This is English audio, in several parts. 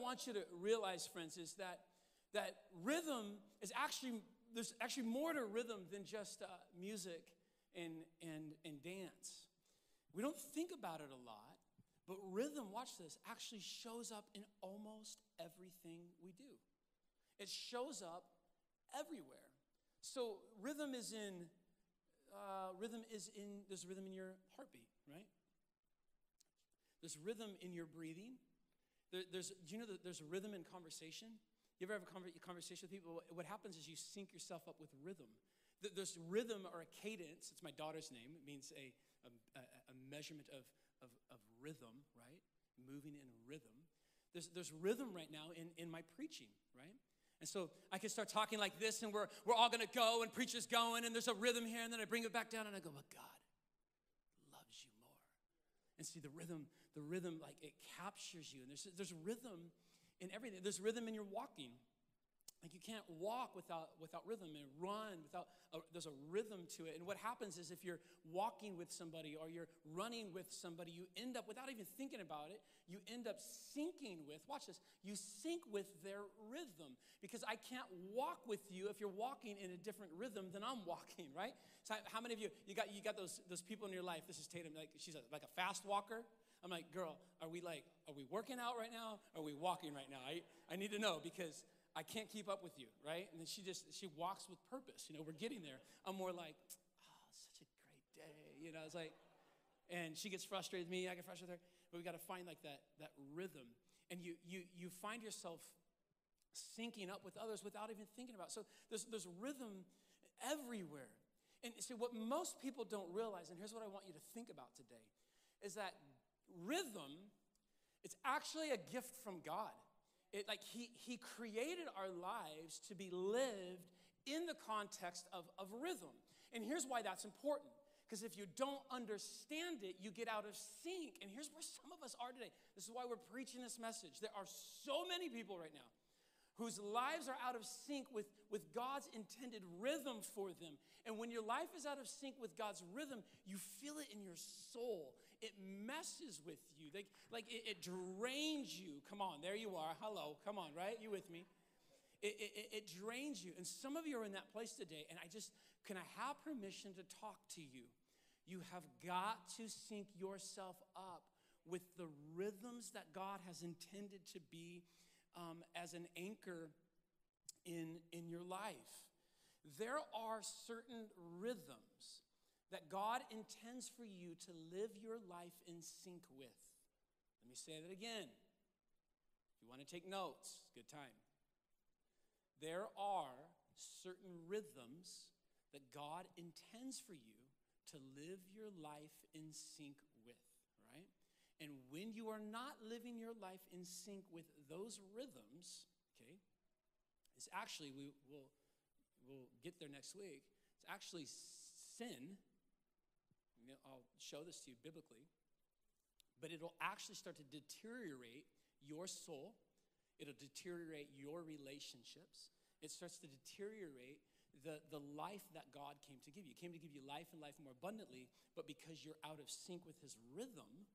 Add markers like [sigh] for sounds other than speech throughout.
want you to realize, friends, is that, that rhythm is actually, there's actually more to rhythm than just uh, music and, and, and dance. We don't think about it a lot, but rhythm, watch this, actually shows up in almost everything we do. It shows up everywhere. So rhythm is in, uh, rhythm is in, there's rhythm in your heartbeat, right? There's rhythm in your breathing. There, there's, do you know that there's a rhythm in conversation? You ever have a conversation with people? What happens is you sync yourself up with rhythm. There's rhythm or a cadence. It's my daughter's name. It means a, a, a measurement of, of, of rhythm, right? Moving in rhythm. There's, there's rhythm right now in, in my preaching, right? And so I can start talking like this, and we're, we're all gonna go, and preacher's going, and there's a rhythm here, and then I bring it back down, and I go, but God. And see, the rhythm, the rhythm, like it captures you, and there's, there's rhythm in everything. There's rhythm in your walking. Like you can't walk without, without rhythm and run without, a, there's a rhythm to it. And what happens is if you're walking with somebody or you're running with somebody, you end up, without even thinking about it, you end up syncing with, watch this, you sync with their rhythm. Because I can't walk with you if you're walking in a different rhythm than I'm [laughs] walking, right? So how many of you, you got, you got those, those people in your life, this is Tatum, like she's a, like a fast walker. I'm like, girl, are we like, are we working out right now? Are we walking right now? I, I need to know because I can't keep up with you, right? And then she just, she walks with purpose. You know, we're getting there. I'm more like, oh, such a great day. You know, it's like, and she gets frustrated with me, I get frustrated with her. But we got to find like that, that rhythm. And you, you, you find yourself syncing up with others without even thinking about it. So there's, there's rhythm everywhere. And see, what most people don't realize, and here's what I want you to think about today, is that rhythm, it's actually a gift from God. It, like he, he created our lives to be lived in the context of, of rhythm. And here's why that's important. Because if you don't understand it, you get out of sync. And here's where some of us are today. This is why we're preaching this message. There are so many people right now whose lives are out of sync with, with God's intended rhythm for them. And when your life is out of sync with God's rhythm, you feel it in your soul it messes with you. Like, like it, it, drains you. Come on, there you are. Hello, come on, right? You with me? It, it, it drains you. And some of you are in that place today, and I just, can I have permission to talk to you? You have got to sync yourself up with the rhythms that God has intended to be um, as an anchor in, in your life. There are certain rhythms that God intends for you to live your life in sync with. Let me say that again. If you want to take notes, good time. There are certain rhythms that God intends for you to live your life in sync with, right? And when you are not living your life in sync with those rhythms, okay, it's actually, we will we'll get there next week, it's actually sin I'll show this to you biblically, but it'll actually start to deteriorate your soul. It'll deteriorate your relationships. It starts to deteriorate the, the life that God came to give you. He came to give you life and life more abundantly, but because you're out of sync with His rhythm,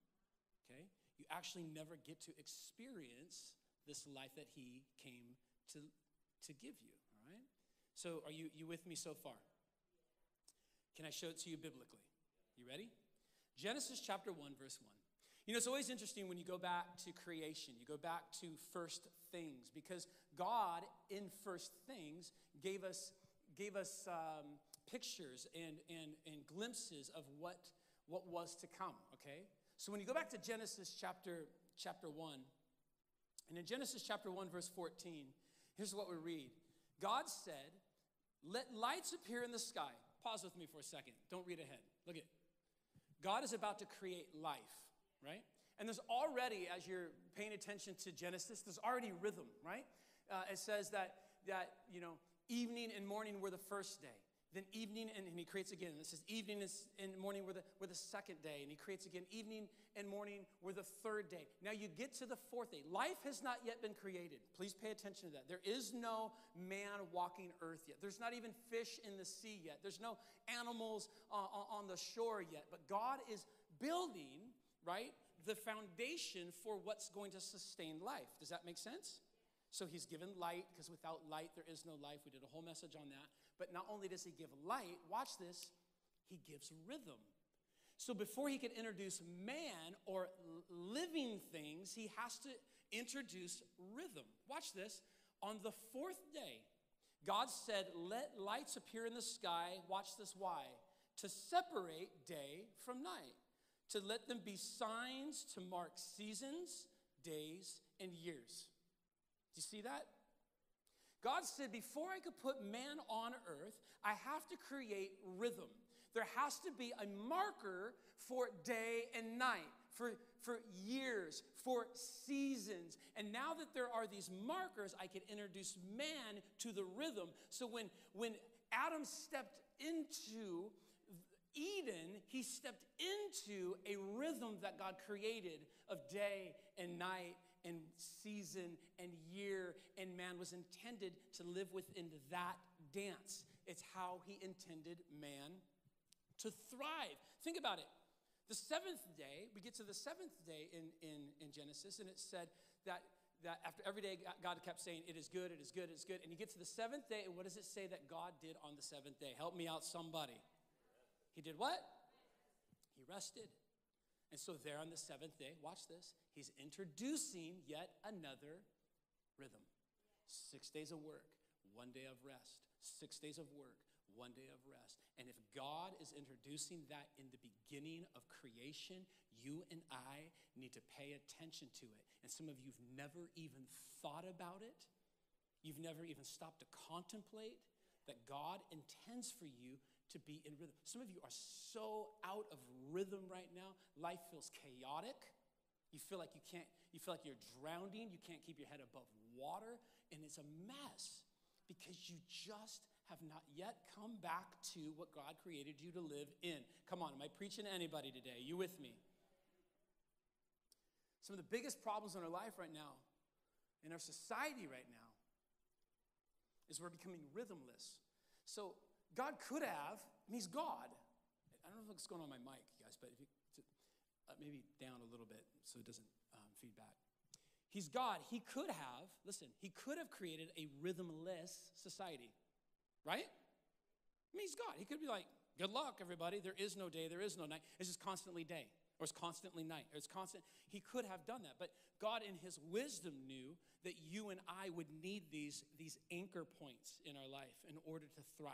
okay, you actually never get to experience this life that He came to, to give you, all right? So, are you, you with me so far? Can I show it to you biblically? You ready? Genesis chapter 1, verse 1. You know, it's always interesting when you go back to creation, you go back to first things, because God in first things gave us, gave us um, pictures and, and, and glimpses of what, what was to come, okay? So when you go back to Genesis chapter, chapter 1, and in Genesis chapter 1, verse 14, here's what we read God said, Let lights appear in the sky. Pause with me for a second. Don't read ahead. Look at God is about to create life, right? And there's already, as you're paying attention to Genesis, there's already rhythm, right? Uh, it says that, that, you know, evening and morning were the first day. Then evening, and, and he creates again. This says evening and morning were the, were the second day. And he creates again evening and morning were the third day. Now you get to the fourth day. Life has not yet been created. Please pay attention to that. There is no man walking earth yet. There's not even fish in the sea yet. There's no animals uh, on the shore yet. But God is building, right? the foundation for what's going to sustain life. Does that make sense? So he's given light, because without light, there is no life. We did a whole message on that. But not only does he give light, watch this, he gives rhythm. So before he can introduce man or living things, he has to introduce rhythm. Watch this. On the fourth day, God said, Let lights appear in the sky. Watch this why? To separate day from night, to let them be signs to mark seasons, days, and years. Do you see that? God said, Before I could put man on earth, I have to create rhythm. There has to be a marker for day and night, for, for years, for seasons. And now that there are these markers, I can introduce man to the rhythm. So when, when Adam stepped into Eden, he stepped into a rhythm that God created of day and night and season and year, and man was intended to live within that dance. It's how he intended man to thrive. Think about it. The seventh day, we get to the seventh day in, in, in Genesis, and it said that, that after every day, God kept saying, It is good, it is good, it is good. And you get to the seventh day, and what does it say that God did on the seventh day? Help me out, somebody. He did what? He rested. And so, there on the seventh day, watch this, he's introducing yet another rhythm. Six days of work, one day of rest. Six days of work, one day of rest. And if God is introducing that in the beginning of creation, you and I need to pay attention to it. And some of you've never even thought about it, you've never even stopped to contemplate that God intends for you to be in rhythm. Some of you are so out of rhythm right now. Life feels chaotic. You feel like you can't, you feel like you're drowning. You can't keep your head above water. And it's a mess because you just have not yet come back to what God created you to live in. Come on, am I preaching to anybody today? Are you with me? Some of the biggest problems in our life right now, in our society right now, is we're becoming rhythmless. So God could have, I mean, He's God. I don't know what's going on my mic, guys, but if you, uh, maybe down a little bit so it doesn't um, feedback. He's God. He could have, listen, He could have created a rhythmless society, right? I mean, He's God. He could be like, good luck, everybody. There is no day, there is no night. It's just constantly day, or it's constantly night, or it's constant. He could have done that, but God, in His wisdom, knew that you and I would need these, these anchor points in our life in order to thrive.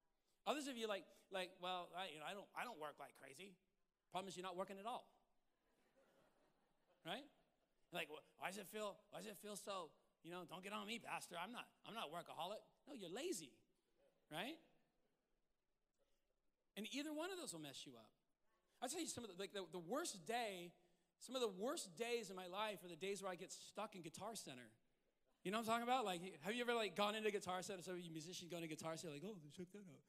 Others of you like, like, well, I, you know, I don't, I don't work like crazy. Problem is, you're not working at all. [laughs] Right? Like, why does it feel? Why does it feel so? You know, don't get on me, pastor. I'm not. I'm not workaholic. No, you're lazy. Right? And either one of those will mess you up. I'll tell you some of the, like the, the worst day, some of the worst days in my life are the days where I get stuck in Guitar Center. You know what I'm talking about? Like, have you ever like gone into a Guitar Center? Some of you musicians go into Guitar Center like, oh, check that out.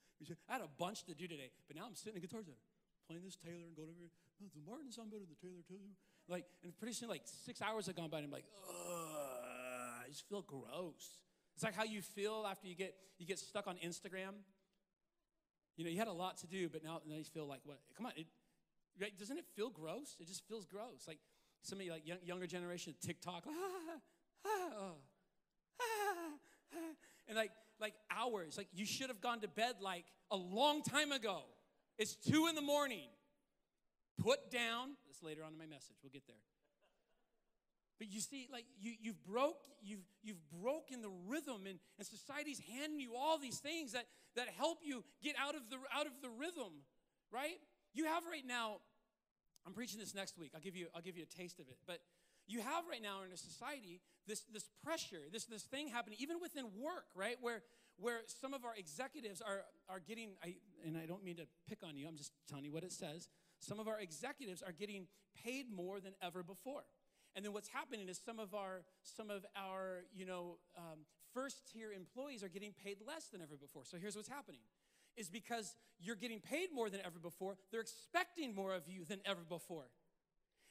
I had a bunch to do today, but now I'm sitting in Guitar Center playing this Taylor and going over. Oh, the Martin sound better than the Taylor too. Like, and pretty soon, like six hours have gone by, and I'm like, ugh, I just feel gross. It's like how you feel after you get you get stuck on Instagram. You know, you had a lot to do, but now, now you feel like what? Come on, it, right? Doesn't it feel gross? It just feels gross. Like some of you, like young, younger generation, TikTok, [laughs] ah, ah, oh, ah, and like like hours. Like you should have gone to bed like a long time ago. It's two in the morning. Put down, this later on in my message, we'll get there. But you see, like you, you've broke, you've, you've broken the rhythm, and, and society's handing you all these things that, that help you get out of the out of the rhythm, right? You have right now, I'm preaching this next week. I'll give you, I'll give you a taste of it. But you have right now in a society this, this pressure, this, this thing happening, even within work, right? Where, where some of our executives are, are getting, I, and I don't mean to pick on you, I'm just telling you what it says. Some of our executives are getting paid more than ever before. And then what's happening is some of our some of our you know um, first tier employees are getting paid less than ever before. So here's what's happening: is because you're getting paid more than ever before. They're expecting more of you than ever before.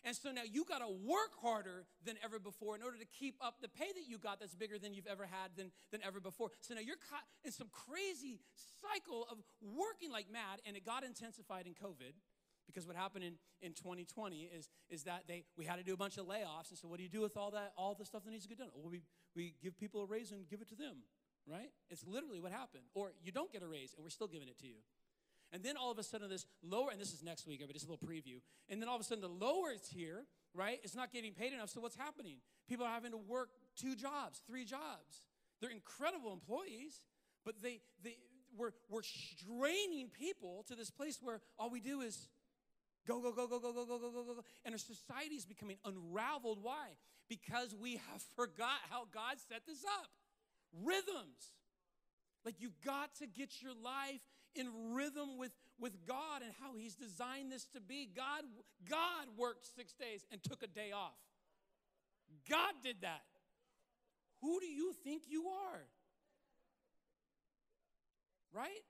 And so now you got to work harder than ever before in order to keep up the pay that you got that's bigger than you've ever had than, than ever before. So now you're caught in some crazy cycle of working like mad, and it got intensified in COVID because what happened in, in 2020 is, is that they we had to do a bunch of layoffs. And so what do you do with all that all the stuff that needs to get done? Well, we, we give people a raise and give it to them, right? It's literally what happened. Or you don't get a raise and we're still giving it to you. And then all of a sudden, this lower, and this is next week, but just a little preview. And then all of a sudden, the lower tier, right, is not getting paid enough. So what's happening? People are having to work two jobs, three jobs. They're incredible employees, but they, they, we're, we're straining people to this place where all we do is Go, go, go, go, go, go, go, go, go, go, go. And our society is becoming unraveled. Why? Because we have forgot how God set this up. Rhythms. Like you've got to get your life in rhythm with, with God and how He's designed this to be. God, God worked six days and took a day off. God did that. Who do you think you are? Right?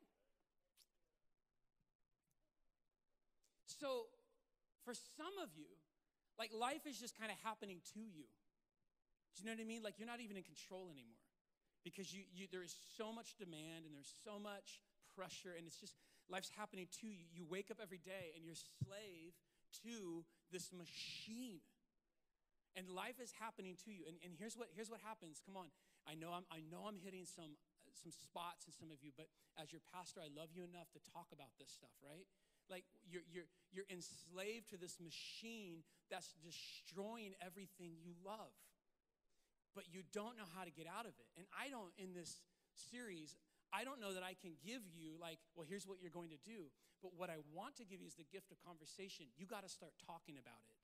So, for some of you, like life is just kind of happening to you. Do you know what I mean? Like you're not even in control anymore because you, you there is so much demand and there's so much pressure, and it's just life's happening to you. You wake up every day and you're slave to this machine. And life is happening to you. And, and here's, what, here's what happens. Come on. I know I'm, I know I'm hitting some, some spots in some of you, but as your pastor, I love you enough to talk about this stuff, right? Like you're, you're, you're enslaved to this machine that's destroying everything you love. But you don't know how to get out of it. And I don't, in this series, I don't know that I can give you, like, well, here's what you're going to do. But what I want to give you is the gift of conversation. You got to start talking about it.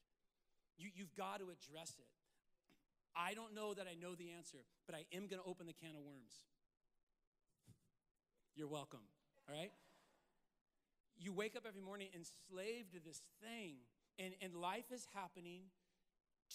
You, you've got to address it. I don't know that I know the answer, but I am going to open the can of worms. You're welcome, all right? You wake up every morning enslaved to this thing, and, and life is happening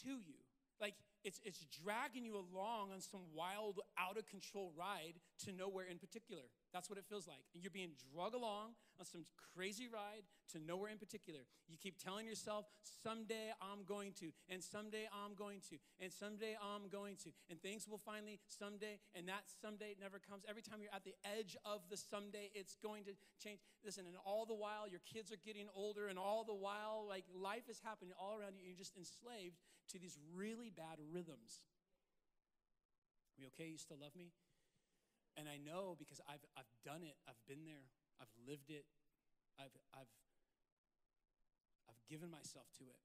to you. Like, it's, it's dragging you along on some wild, out of control ride to nowhere in particular. That's what it feels like. And you're being drug along on some crazy ride to nowhere in particular. You keep telling yourself, someday I'm going to, and someday I'm going to, and someday I'm going to, and things will finally someday, and that someday never comes. Every time you're at the edge of the someday, it's going to change. Listen, and all the while, your kids are getting older, and all the while, like life is happening all around you, and you're just enslaved to these really bad rhythms. We okay? You still love me? And I know because I've, I've done it, I've been there, I've lived it, I've, I've, I've given myself to it.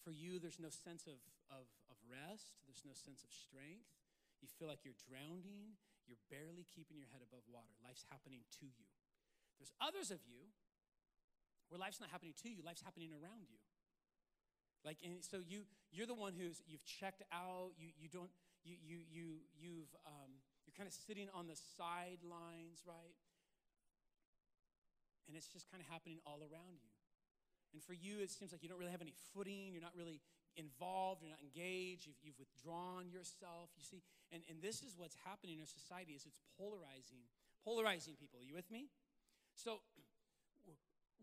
For you, there's no sense of, of, of rest, there's no sense of strength. You feel like you're drowning, you're barely keeping your head above water. Life's happening to you. There's others of you where life's not happening to you, life's happening around you. Like, and so you, you're the one who's, you've checked out, you, you don't, you, you, you, you've, um, you're kind of sitting on the sidelines, right? And it's just kind of happening all around you. And for you, it seems like you don't really have any footing. You're not really involved. You're not engaged. You've, you've withdrawn yourself. You see, and, and this is what's happening in our society is it's polarizing, polarizing people. Are you with me? So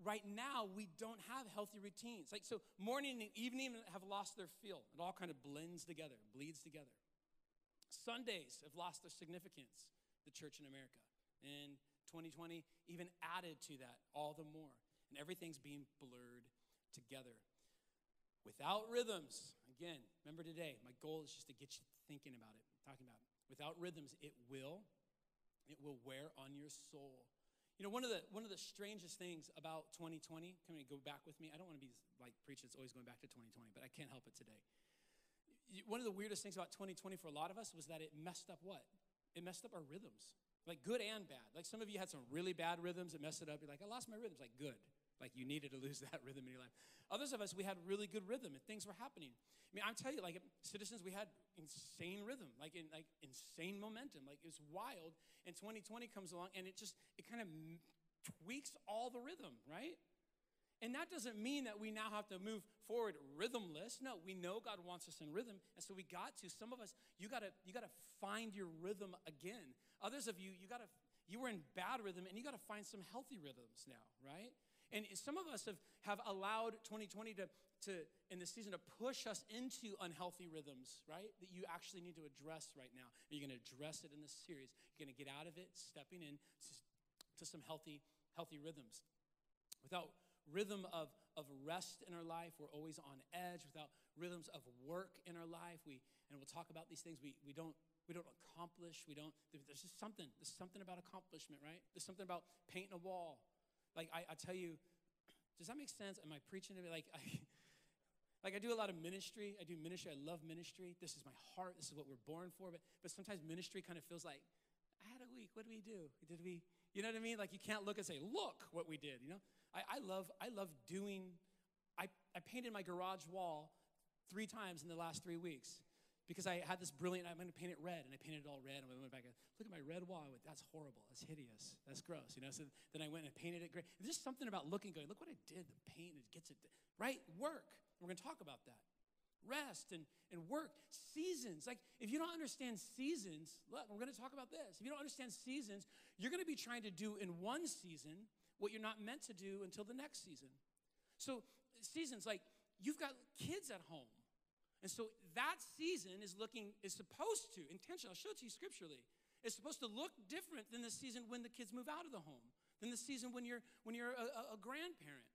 right now we don't have healthy routines. Like so morning and evening have lost their feel. It all kind of blends together, bleeds together. Sundays have lost their significance, the church in America. And 2020 even added to that all the more. And everything's being blurred together. Without rhythms, again, remember today, my goal is just to get you thinking about it, talking about it. Without rhythms, it will, it will wear on your soul you know, one of the one of the strangest things about 2020, can we go back with me? I don't want to be like preach that's always going back to 2020, but I can't help it today. One of the weirdest things about 2020 for a lot of us was that it messed up what? It messed up our rhythms. Like good and bad. Like some of you had some really bad rhythms, it messed it up. You're like, I lost my rhythms. Like good. Like you needed to lose that [laughs] rhythm in your life. Others of us, we had really good rhythm and things were happening. I mean, I'm telling you, like citizens, we had insane rhythm, like in like insane momentum. Like it was wild. And 2020 comes along and it just it kind of tweaks all the rhythm, right? And that doesn't mean that we now have to move forward rhythmless. No, we know God wants us in rhythm, and so we got to. Some of us, you gotta, you gotta find your rhythm again. Others of you, you gotta, you were in bad rhythm, and you gotta find some healthy rhythms now, right? And some of us have, have allowed 2020 to, to, in this season, to push us into unhealthy rhythms, right? That you actually need to address right now. And you're going to address it in this series. You're going to get out of it, stepping in to, to some healthy, healthy rhythms. Without rhythm of, of rest in our life, we're always on edge. Without rhythms of work in our life, we, and we'll talk about these things, we, we don't we don't accomplish we don't there's just something there's something about accomplishment right there's something about painting a wall like I, I tell you, does that make sense? Am I preaching to me? Like [laughs] I, like I do a lot of ministry. I do ministry. I love ministry. This is my heart. This is what we're born for. But but sometimes ministry kind of feels like, I had a week. What did we do? Did we? You know what I mean? Like you can't look and say, look what we did. You know, I, I love I love doing. I, I painted my garage wall three times in the last three weeks because I had this brilliant, I'm going to paint it red, and I painted it all red, and I went back and look at my red wall. Went, that's horrible, that's hideous, that's gross, you know. So then I went and painted it gray. There's just something about looking, going, look what I did. The paint it gets it right. Work. We're going to talk about that. Rest and, and work. Seasons. Like if you don't understand seasons, look, we're going to talk about this. If you don't understand seasons, you're going to be trying to do in one season what you're not meant to do until the next season. So seasons, like you've got kids at home and so that season is looking, is supposed to, intentional, I'll show it to you scripturally. It's supposed to look different than the season when the kids move out of the home, than the season when you're, when you're a, a grandparent.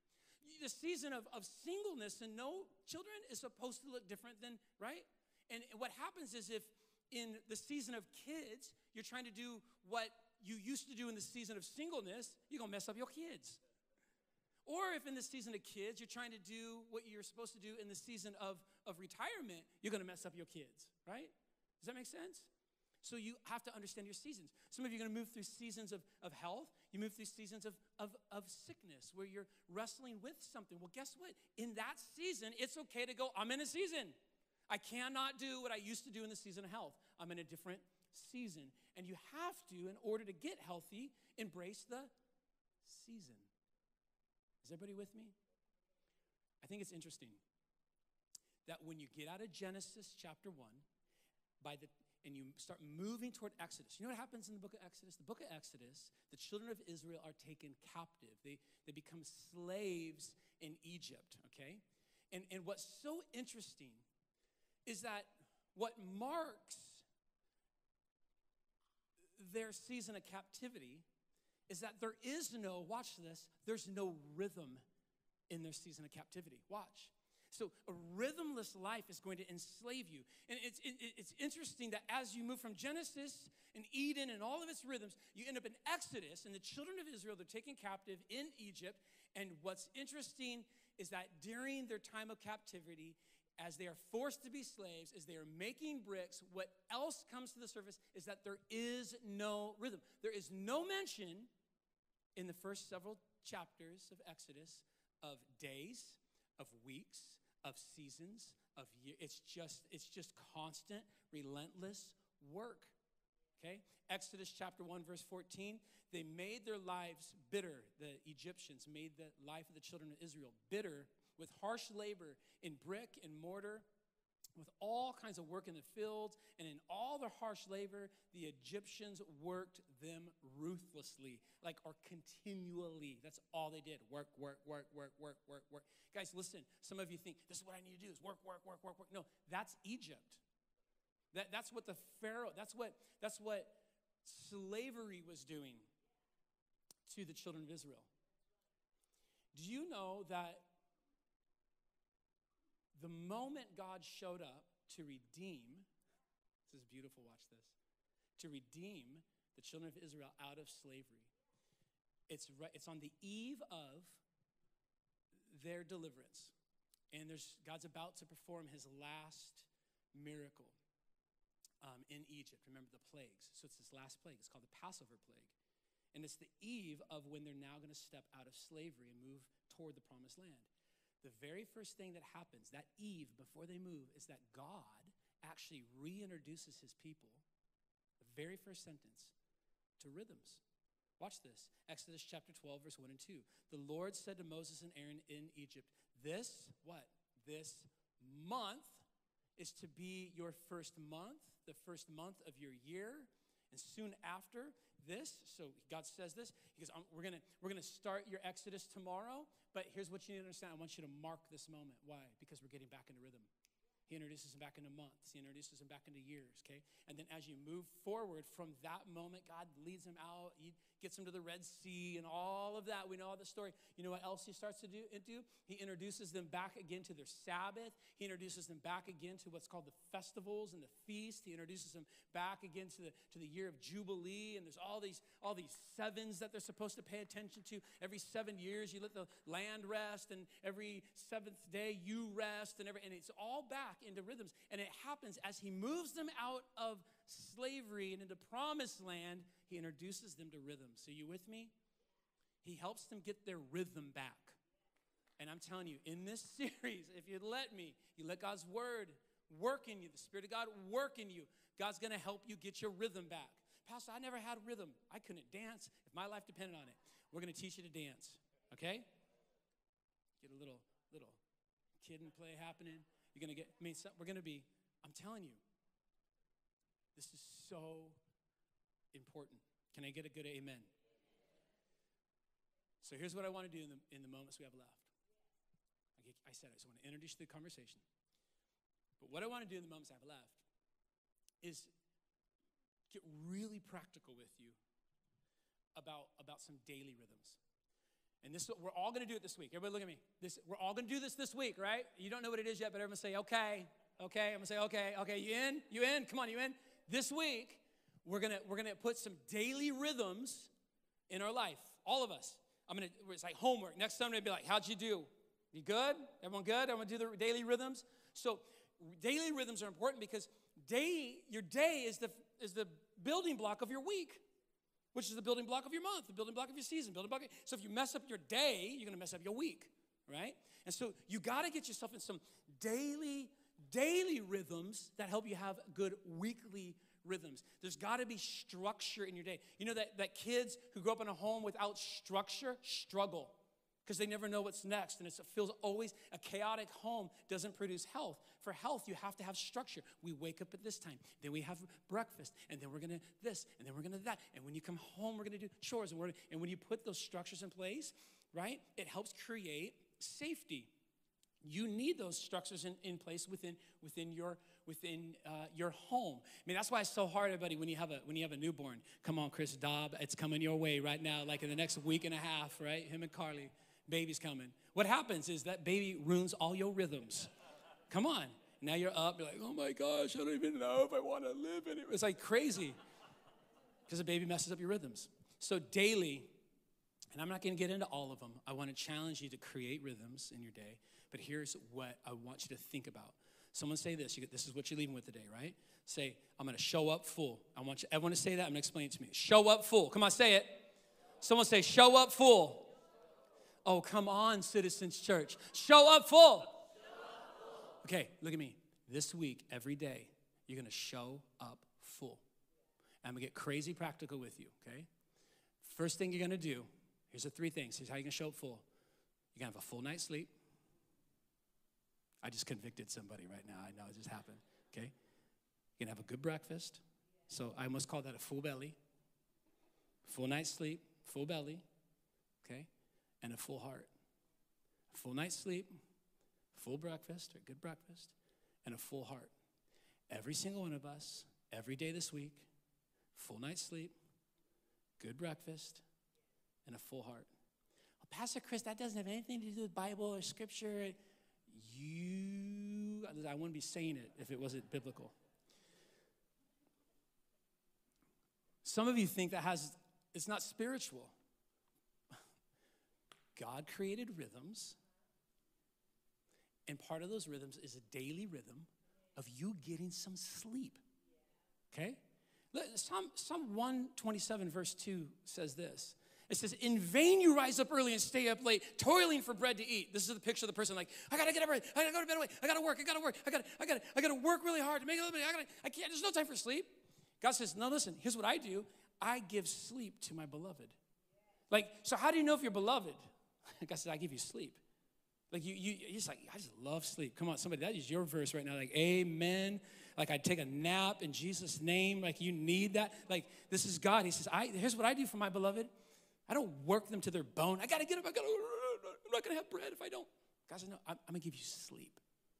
The season of, of singleness and no children is supposed to look different than, right? And what happens is if in the season of kids, you're trying to do what you used to do in the season of singleness, you're gonna mess up your kids. Or if in the season of kids, you're trying to do what you're supposed to do in the season of, of retirement, you're gonna mess up your kids, right? Does that make sense? So you have to understand your seasons. Some of you are gonna move through seasons of, of health, you move through seasons of, of, of sickness where you're wrestling with something. Well, guess what? In that season, it's okay to go, I'm in a season. I cannot do what I used to do in the season of health. I'm in a different season. And you have to, in order to get healthy, embrace the season. Is everybody with me? I think it's interesting that when you get out of Genesis chapter 1, by the and you start moving toward Exodus. You know what happens in the book of Exodus? The book of Exodus, the children of Israel are taken captive. They, they become slaves in Egypt, okay? And, and what's so interesting is that what marks their season of captivity is that there is no, watch this, there's no rhythm in their season of captivity. Watch. So a rhythmless life is going to enslave you. And it's, it, it's interesting that as you move from Genesis and Eden and all of its rhythms, you end up in Exodus, and the children of Israel, they're taken captive in Egypt. And what's interesting is that during their time of captivity, as they are forced to be slaves, as they are making bricks, what else comes to the surface is that there is no rhythm. There is no mention in the first several chapters of Exodus of days, of weeks, of seasons, of years. It's just, it's just constant, relentless work. Okay? Exodus chapter 1, verse 14. They made their lives bitter. The Egyptians made the life of the children of Israel bitter with harsh labor in brick and mortar with all kinds of work in the fields, and in all their harsh labor, the Egyptians worked them ruthlessly, like or continually. That's all they did. Work, work, work, work, work, work, work. Guys, listen, some of you think this is what I need to do is work, work, work, work, work. No, that's Egypt. That, that's what the Pharaoh, that's what, that's what slavery was doing to the children of Israel. Do you know that the moment God showed up to redeem, this is beautiful, watch this, to redeem the children of Israel out of slavery, it's, it's on the eve of their deliverance. And there's, God's about to perform his last miracle um, in Egypt. Remember the plagues. So it's this last plague. It's called the Passover plague. And it's the eve of when they're now going to step out of slavery and move toward the promised land the very first thing that happens that eve before they move is that God actually reintroduces his people, the very first sentence, to rhythms. Watch this Exodus chapter 12, verse 1 and 2. The Lord said to Moses and Aaron in Egypt, This, what? this month is to be your first month, the first month of your year. And soon after this, so God says this, He goes, we're gonna, we're gonna start your Exodus tomorrow, but here's what you need to understand. I want you to mark this moment. Why? Because we're getting back into rhythm. He introduces him back into months. He introduces him back into years, okay? And then as you move forward from that moment, God leads him out. Gets him to the Red Sea and all of that. We know all the story. You know what else he starts to do? do? He introduces them back again to their Sabbath. He introduces them back again to what's called the festivals and the feast. He introduces them back again to the, to the year of Jubilee. And there's all these, all these sevens that they're supposed to pay attention to. Every seven years, you let the land rest, and every seventh day, you rest, and, every, and it's all back into rhythms. And it happens as he moves them out of slavery and into promised land, he introduces them to rhythms. So, you with me? He helps them get their rhythm back. And I'm telling you, in this [laughs] series, if you let me, you let God's word work in you, the Spirit of God work in you, God's gonna help you get your rhythm back. Pastor, I never had rhythm. I couldn't dance if my life depended on it. We're gonna teach you to dance, okay? Get a little, little kid and play happening. You're to get, I mean, we're to be, I'm telling you, this is so important. Can I get a good amen? So here's what I want to do in the, in the moments we have left. I said I just want to introduce the conversation. But what I want to do in the moments I have left is get really practical with you about, about some daily rhythms. And this we're all going to do it this week. Everybody look at me. This we're all going to do this this week, right? You don't know what it is yet, but everyone say, "Okay." Okay? I'm going to say, "Okay." Okay, you in? You in? Come on, you in? This week, we're to we're to put some daily rhythms in our life. All of us. I'm to it's like homework. Next Sunday be like, "How'd you do? You good? Everyone good? i'm gonna do the daily rhythms?" So, daily rhythms are important because day your day is the is the building block of your week which is the building block of your month, the building block of your season, building block. So if you mess up your day, you're to mess up your week, right? And so you got to get yourself in some daily, daily rhythms that help you have good weekly rhythms. There's got to be structure in your day. You know that, that kids who grow up in a home without structure struggle because they never know what's next. And it feels always a chaotic home doesn't produce health. For health, you have to have structure. We wake up at this time, then we have breakfast, and then we're gonna this, and then we're gonna that. And when you come home, we're gonna do chores. And, and when you put those structures in place, right, it helps create safety. You need those structures in, in place within, within your within uh, your home. I mean, that's why it's so hard, everybody, when you have a when you have a newborn. Come on, Chris Dobb, it's coming your way right now, like in the next week and a half, right? Him and Carly baby's coming. What happens is that baby ruins all your rhythms. Come on. Now you're up, you're like, oh my gosh, I don't even know if I want to live in it. It's like crazy because the baby messes up your rhythms. So daily, and I'm not going to get into all of them, I want to challenge you to create rhythms in your day. But here's what I want you to think about. Someone say this. Get, this is what you're leaving with today, right? Say, I'm going to show up full. I want you, everyone to say that. I'm going to explain it to me. Show up full. Come on, say it. Someone say, show up full. Oh, come on, Citizens Church. Show up full. Okay, look at me. This week, every day, you're going to show up full. I'm going to get crazy practical with you, okay? First thing you're going to do, here's the three things. Here's how you can show up full. You're going to have a full night's sleep. I just convicted somebody right now. I know it just happened, okay? Going to have a good breakfast. So I must call that a full belly. Full night's sleep, full belly, okay? and a full heart. Full night's sleep, full breakfast, or good breakfast, and a full heart. Every single one of us, every day this week, full night's sleep, good breakfast, and a full heart. Well, Pastor Chris, that doesn't have anything to do with Bible or Scripture. You, I wouldn't be saying it if it wasn't biblical. Some of you think that has, it's not spiritual. [laughs] God created rhythms, and part of those rhythms is a daily rhythm of you getting some sleep. Okay? Psalm, Psalm 127, verse 2 says this. It says, In vain you rise up early and stay up late, toiling for bread to eat. This is the picture of the person like, I gotta get up early, I gotta go to bed early, I gotta work, I gotta work, I gotta, I gotta, I gotta work really hard to make a little money. I gotta, I can't, there's no time for sleep. God says, No, listen, here's what I do. I give sleep to my beloved. Like, so how do you know if you're beloved? [laughs] God said, I give you sleep. Like you, you, you just like, I just love sleep. Come on, somebody, that is your verse right now. Like, amen. Like I'd take a nap in Jesus' name. Like you need that. Like this is God. He says, I here's what I do for my beloved. I don't work them to their bone. I gotta get up. I gotta. I'm not gonna have bread if I don't. God says, no. I'm, I'm gonna give you sleep.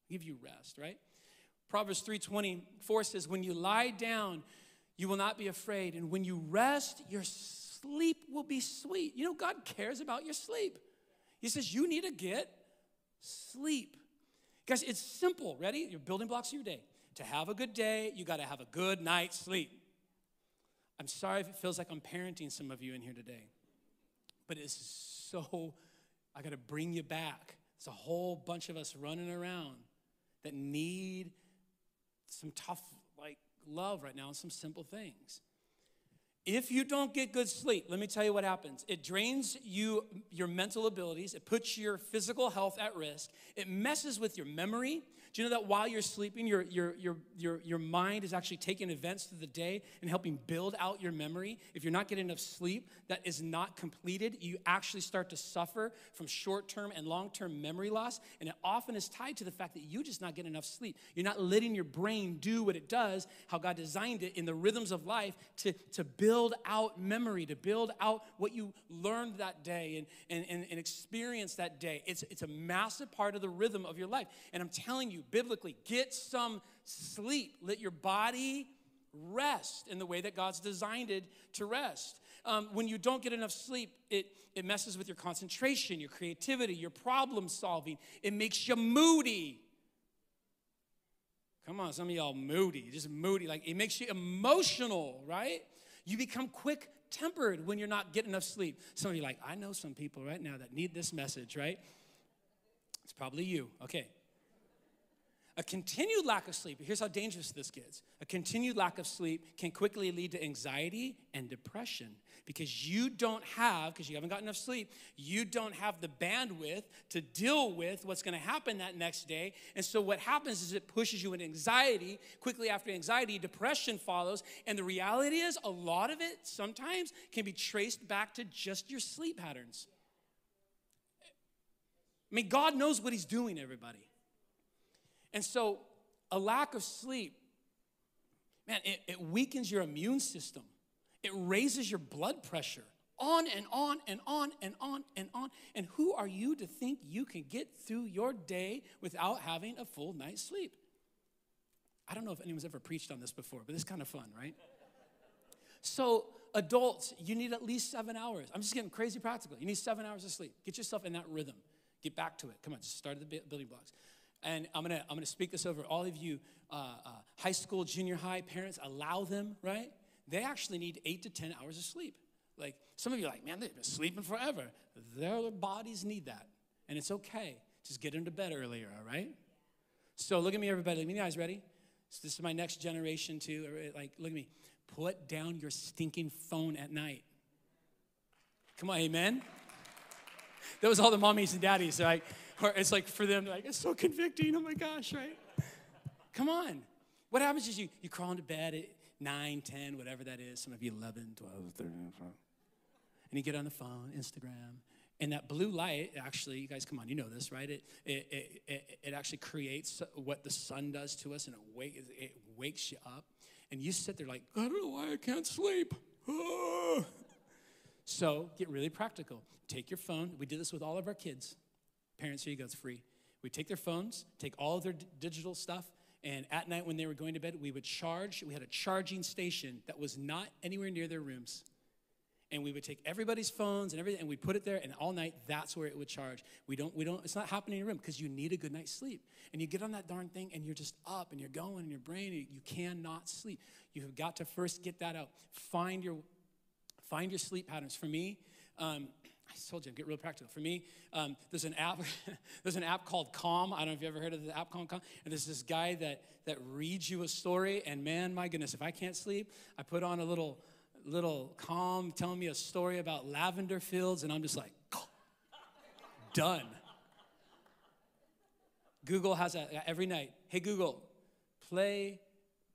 give you rest. Right. Proverbs 3:24 says, "When you lie down, you will not be afraid, and when you rest, your sleep will be sweet." You know, God cares about your sleep. He says you need to get sleep. Guys, it's simple. Ready? Your building blocks of your day. To have a good day, you got to have a good night's sleep. I'm sorry if it feels like I'm parenting some of you in here today, but it's so, I got to bring you back. It's a whole bunch of us running around that need some tough, like, love right now and some simple things. If you don't get good sleep, let me tell you what happens. It drains you your mental abilities, it puts your physical health at risk, it messes with your memory, do you know that while you're sleeping, your, your, your, your, your mind is actually taking events through the day and helping build out your memory? If you're not getting enough sleep that is not completed, you actually start to suffer from short term and long term memory loss. And it often is tied to the fact that you just not get enough sleep. You're not letting your brain do what it does, how God designed it in the rhythms of life to, to build out memory, to build out what you learned that day and, and, and, and experience that day. It's, it's a massive part of the rhythm of your life. And I'm telling you, biblically. Get some sleep. Let your body rest in the way that God's designed it to rest. Um, when you don't get enough sleep, it, it messes with your concentration, your creativity, your problem solving. It makes you moody. Come on, some of y'all moody, just moody. Like it makes you emotional, right? You become quick tempered when you're not getting enough sleep. Some of you like, I know some people right now that need this message, right? It's probably you. Okay. A continued lack of sleep, here's how dangerous this gets. A continued lack of sleep can quickly lead to anxiety and depression because you don't have, because you haven't got enough sleep, you don't have the bandwidth to deal with what's gonna happen that next day. And so what happens is it pushes you into anxiety. Quickly after anxiety, depression follows. And the reality is, a lot of it sometimes can be traced back to just your sleep patterns. I mean, God knows what He's doing, everybody. And so, a lack of sleep, man, it, it weakens your immune system, it raises your blood pressure. On and on and on and on and on. And who are you to think you can get through your day without having a full night's sleep? I don't know if anyone's ever preached on this before, but it's kind of fun, right? So, adults, you need at least seven hours. I'm just getting crazy practical. You need seven hours of sleep. Get yourself in that rhythm. Get back to it. Come on, just start the building blocks. And I'm gonna, I'm gonna speak this over all of you uh, uh, high school, junior high parents, allow them, right? They actually need eight to 10 hours of sleep. Like some of you are like, man, they've been sleeping forever. Their bodies need that. And it's okay. Just get them to bed earlier, all right? So look at me, everybody. Look at me, guys, ready? So this is my next generation too. Like, look at me. Put down your stinking phone at night. Come on, amen? That was all the mommies and daddies, right? Or it's like for them, like, it's so convicting. Oh my gosh, right? Come on. What happens is you, you crawl into bed at 9, 10, whatever that is. Some of you 11, 12, 13, 14. And you get on the phone, Instagram. And that blue light, actually, you guys, come on, you know this, right? It, it, it, it, it actually creates what the sun does to us and it, wake, it wakes you up. And you sit there like, I don't know why I can't sleep. Ah. So get really practical. Take your phone. We did this with all of our kids. Parents, here you go, it's free. We take their phones, take all their digital stuff, and at night when they were going to bed, we would charge. We had a charging station that was not anywhere near their rooms. And we would take everybody's phones and everything, and we'd put it there, and all night that's where it would charge. We don't, we don't, it's not happening in your room because you need a good night's sleep. And you get on that darn thing and you're just up and you're going in your brain, you, you cannot sleep. You have got to first get that out. Find your find your sleep patterns. For me, um, told you, get real practical. For me, um, there's an app. [laughs] there's an app called Calm. I don't know if you ever heard of the app called Calm. And there's this guy that that reads you a story. And man, my goodness, if I can't sleep, I put on a little little Calm telling me a story about lavender fields, and I'm just like, [laughs] done. Google has a every night. Hey Google, play.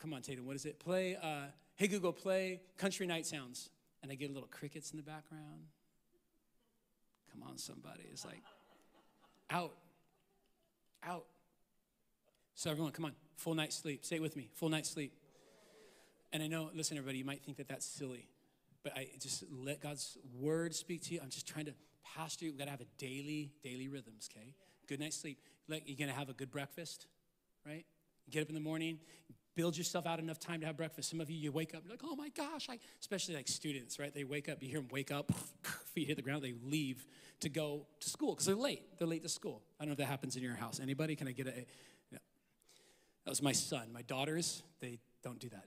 Come on, Tatum. What is it? Play. Uh, hey Google, play country night sounds. And I get little crickets in the background. Come on, somebody. It's like out. out. So, everyone, come on, full night sleep. Say it with me full night sleep. And I know, listen, everybody, you might think that that's silly, but I just let God's word speak to you. I'm just trying to pastor you. We've got to have a daily, daily rhythms, okay? Good night's sleep. Like, you're going to have a good breakfast, right? Get up in the morning, build yourself out enough time to have breakfast. Some of you, you wake up, you're like, oh my gosh, I, especially like students, right? They wake up, you hear them wake up, [laughs] feet hit the ground, they leave to go to school because they're late. They're late to school. I don't know if that happens in your house. Anybody? Can I get a, no. That was my son. My daughters, they don't do that.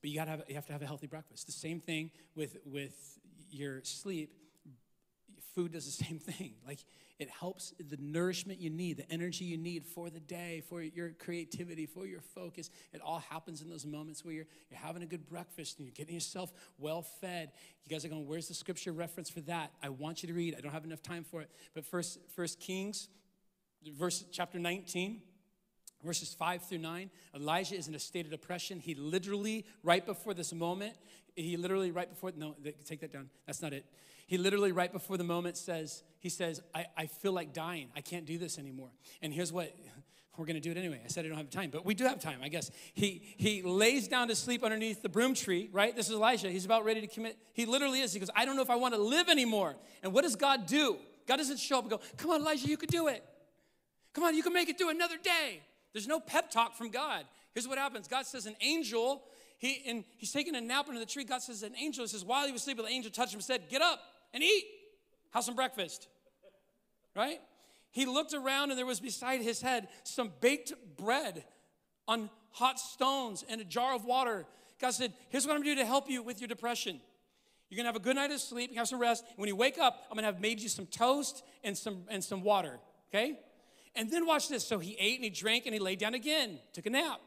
But you gotta have, you have to have a healthy breakfast. The same thing with, with your sleep. Food does the [laughs] same thing. Like it helps the nourishment you need, the energy you need for the day, for your creativity, for your focus. It all happens in those moments where you're, you're having a good breakfast and you're getting yourself well fed. You guys are going, where's the scripture reference for that? I want you to read. I don't have enough time for it. But first, first Kings, verse chapter 19 verses 5 through 9 elijah is in a state of depression he literally right before this moment he literally right before no take that down that's not it he literally, right before the moment, says, He says, I, I feel like dying. I can't do this anymore. And here's what [laughs] we're going to do it anyway. I said I don't have time, but we do have time, I guess. He, he lays down to sleep underneath the broom tree, right? This is Elijah. He's about ready to commit. He literally is. He goes, I don't know if I want to live anymore. And what does God do? God doesn't show up and go, Come on, Elijah, you can do it. Come on, you can make it through another day. There's no pep talk from God. Here's what happens God says, An angel, he, and he's taking a nap under the tree. God says, An angel he says, While he was sleeping, the angel touched him and said, Get up and eat. Have some breakfast. Right? He looked around and there was beside his head some baked bread on hot stones and a jar of water. God said, Here's what I'm gonna do to help you with your depression. You're gonna have a good night of sleep, you have some rest. And when you wake up, I'm gonna have made you some toast and some and some water. Okay? And then watch this. So he ate and he drank and he laid down again, took a nap.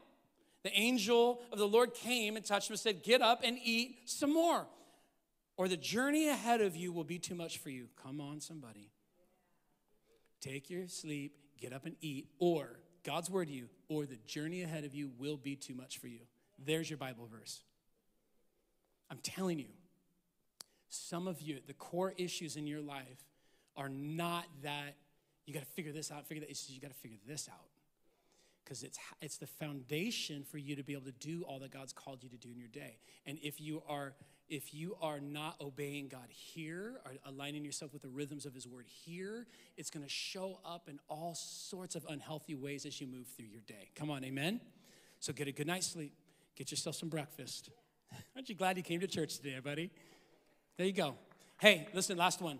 The angel of the Lord came and touched him and said, Get up and eat some more or the journey ahead of you will be too much for you. Come on, somebody. Take your sleep, get up and eat, or God's word to you, or the journey ahead of you will be too much for you. There's your Bible verse. I'm telling you, some of you, the core issues in your life are not that you got to figure this out, figure that. It's you got to figure this out. Because it's, it's the foundation for you to be able to do all that God's called you to do in your day. And if you are if you are not obeying God here, or aligning yourself with the rhythms of His Word here, it's going to show up in all sorts of unhealthy ways as you move through your day. Come on, amen? So get a good night's sleep, get yourself some breakfast. [laughs] Aren't you glad you came to church today, buddy? There you go. Hey, listen, last one.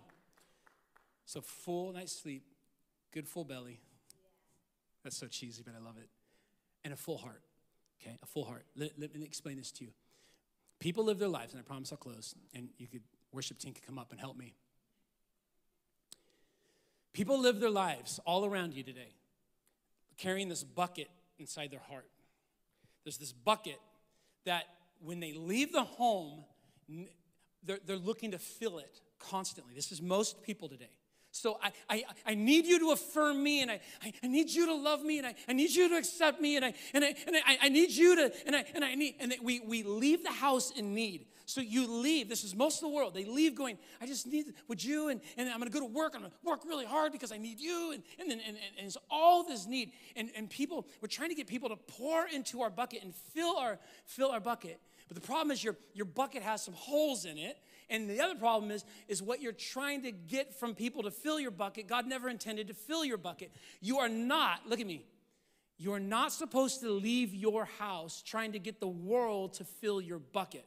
So, full night's sleep, good full belly. That's so cheesy, but I love it. And a full heart, okay? A full heart. Let, let me explain this to you. People live their lives, and I promise I'll close, and you could, worship team could come up and help me. People live their lives all around you today, carrying this bucket inside their heart. There's this bucket that when they leave the home, they're, they're looking to fill it constantly. This is most people today. So I, I, I need you to affirm me and I, I, I, need you to love me and I, I need you to accept me and I, and I, and I, I need you to, and I, and I need, and we, we leave the house in need. So you leave, this is most of the world, they leave going, I just need, would you, and, and I'm gonna go to work, I'm gonna work really hard because I need you, and, and and, and, and it's all this need. And, and people, we're trying to get people to pour into our bucket and fill our, fill our bucket. But the problem is your, your bucket has some holes in it and the other problem is, is what you're trying to get from people to fill your bucket. God never intended to fill your bucket. You are not, look at me, you are not supposed to leave your house trying to get the world to fill your bucket.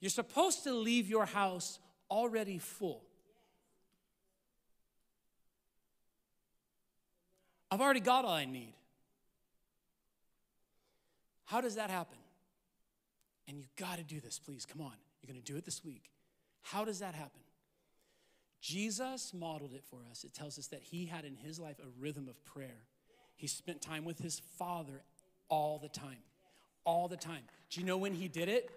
You're supposed to leave your house already full. I've already got all I need. How does that happen? And you got to do this, please. Come on. You're going to do it this week. How does that happen? Jesus modeled it for us. It tells us that he had in his life a rhythm of prayer. He spent time with his father all the time. All the time. Do you know when he did it?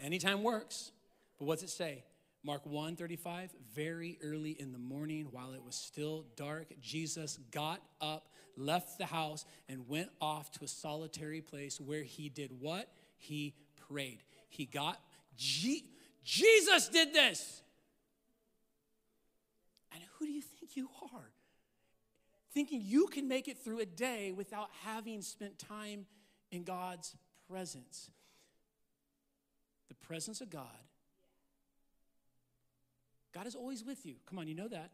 Anytime works. But what's it say? Mark 1 35, very early in the morning, while it was still dark, Jesus got up, left the house, and went off to a solitary place where he did what? He prayed. He got Je- Jesus did this. And who do you think you are? thinking you can make it through a day without having spent time in God's presence. The presence of God. God is always with you. Come on, you know that.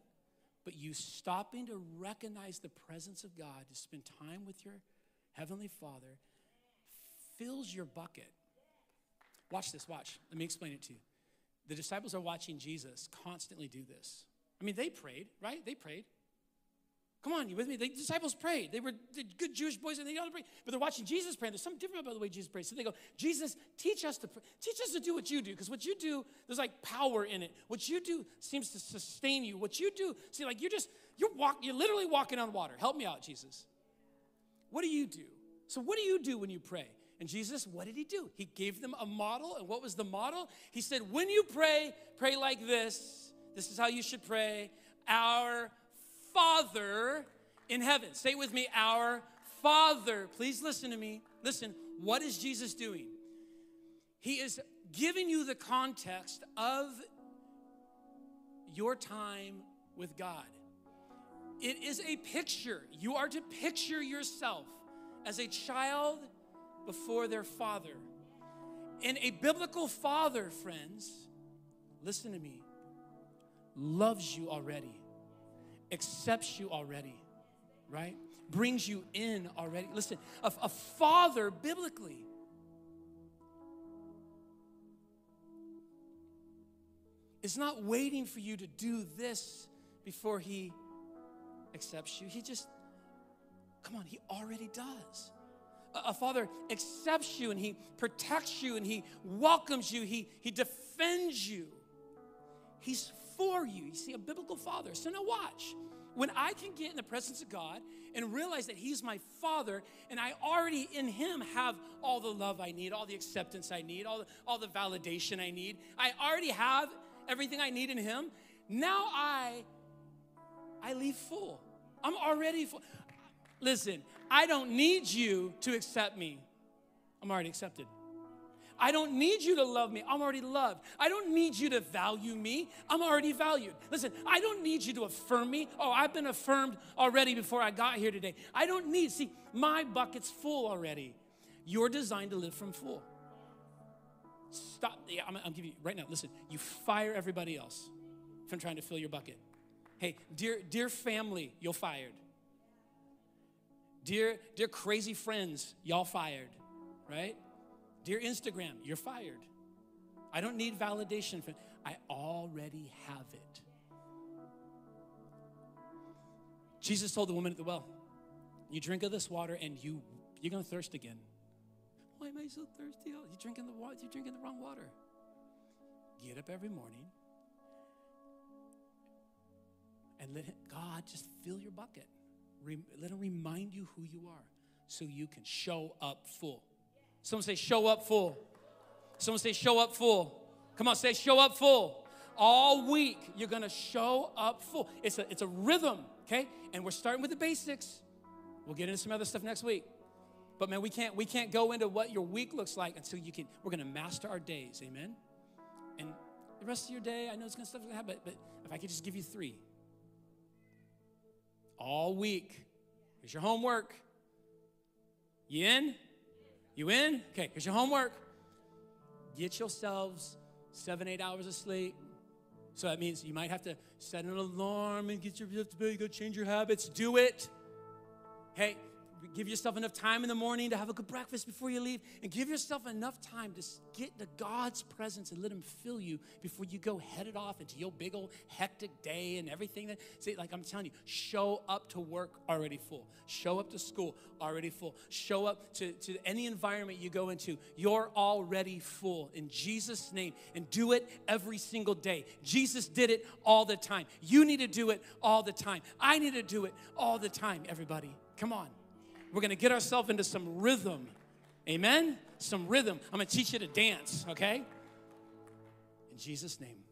But you stopping to recognize the presence of God, to spend time with your Heavenly Father, fills your bucket. Watch this, watch. Let me explain it to you. The disciples are watching Jesus constantly do this. I mean, they prayed, right? They prayed. Come on, you with me? The disciples prayed. They were good Jewish boys and they ought to pray. But they're watching Jesus pray. There's something different about the way Jesus prays. So they go, Jesus, teach us to pray. teach us to do what you do. Because what you do, there's like power in it. What you do seems to sustain you. What you do, see, like you're just, you're walk, you're literally walking on water. Help me out, Jesus. What do you do? So what do you do when you pray? And Jesus, what did he do? He gave them a model. And what was the model? He said, when you pray, pray like this. This is how you should pray. Our Father in heaven. Say with me, our Father. Please listen to me. Listen, what is Jesus doing? He is giving you the context of your time with God. It is a picture. You are to picture yourself as a child before their father. And a biblical father, friends, listen to me, loves you already accepts you already, right? Brings you in already. Listen, a, a father biblically is not waiting for you to do this before he accepts you. He just, come on, he already does. A, father accepts you and he protects you and he welcomes you, he, he defends you. He's for you. You see, a biblical father. So now watch. When I can get in the presence of God and realize that He's my Father, and I already in Him have all the love I need, all the acceptance I need, all the, all the validation I need. I already have everything I need in Him. Now I, I leave full. I'm already full. Listen, I don't need you to accept me. I'm already accepted. I don't need you to love me. I'm already loved. I don't need you to value me. I'm already valued. Listen, I don't need you to affirm me. Oh, I've been affirmed already before I got here today. I don't need, see, my bucket's full already. You're designed to live from full. Stop. Yeah, I'm, I'm giving you right now. Listen, you fire everybody else from trying to fill your bucket. Hey, dear, dear family, you're fired. Dear, dear crazy friends, y'all fired, right? Dear Instagram, you're fired. I don't need validation. I already have it. Jesus told the woman at the well, You drink of this water and you, you're to thirst again. Why am I so thirsty? Oh, you're drinking the water, you're drinking the wrong water. Get up every morning and let God just fill your bucket. Let Him remind you who you are so you can show up full. Someone say, show up full. Someone say, show up full. Come on, say, show up full. All week, you're gonna show up full. It's a, it's a rhythm, okay? And we're starting with the basics. We'll get into some other stuff next week. But man, we can't we can't go into what your week looks like until you can. We're gonna master our days, amen. And the rest of your day, I know it's gonna stuff gonna happen, but, but if I could just give you three, all week. Here's your homework. You in? You in? Okay, here's your homework. Get yourselves seven, eight hours of sleep. So that means you might have to set an alarm and get your to bed, go change your habits. Do it. Hey, give yourself enough time in the morning to have a good breakfast before you leave, and give yourself enough time to get to God's presence and let Him fill you before you go headed off into your big old hectic day and everything. That see, like I'm telling you, show up to work already full. Show up to school already full. Show up to, to any environment you go into. You're already full in Jesus' name, and do it every single day. Jesus did it all the time. You need to do it all the time. I need to do it all the time. Everybody, come on. We're going to get ourselves into some rhythm. Amen? Some rhythm. I'm going to teach you to dance, okay? In Jesus' name.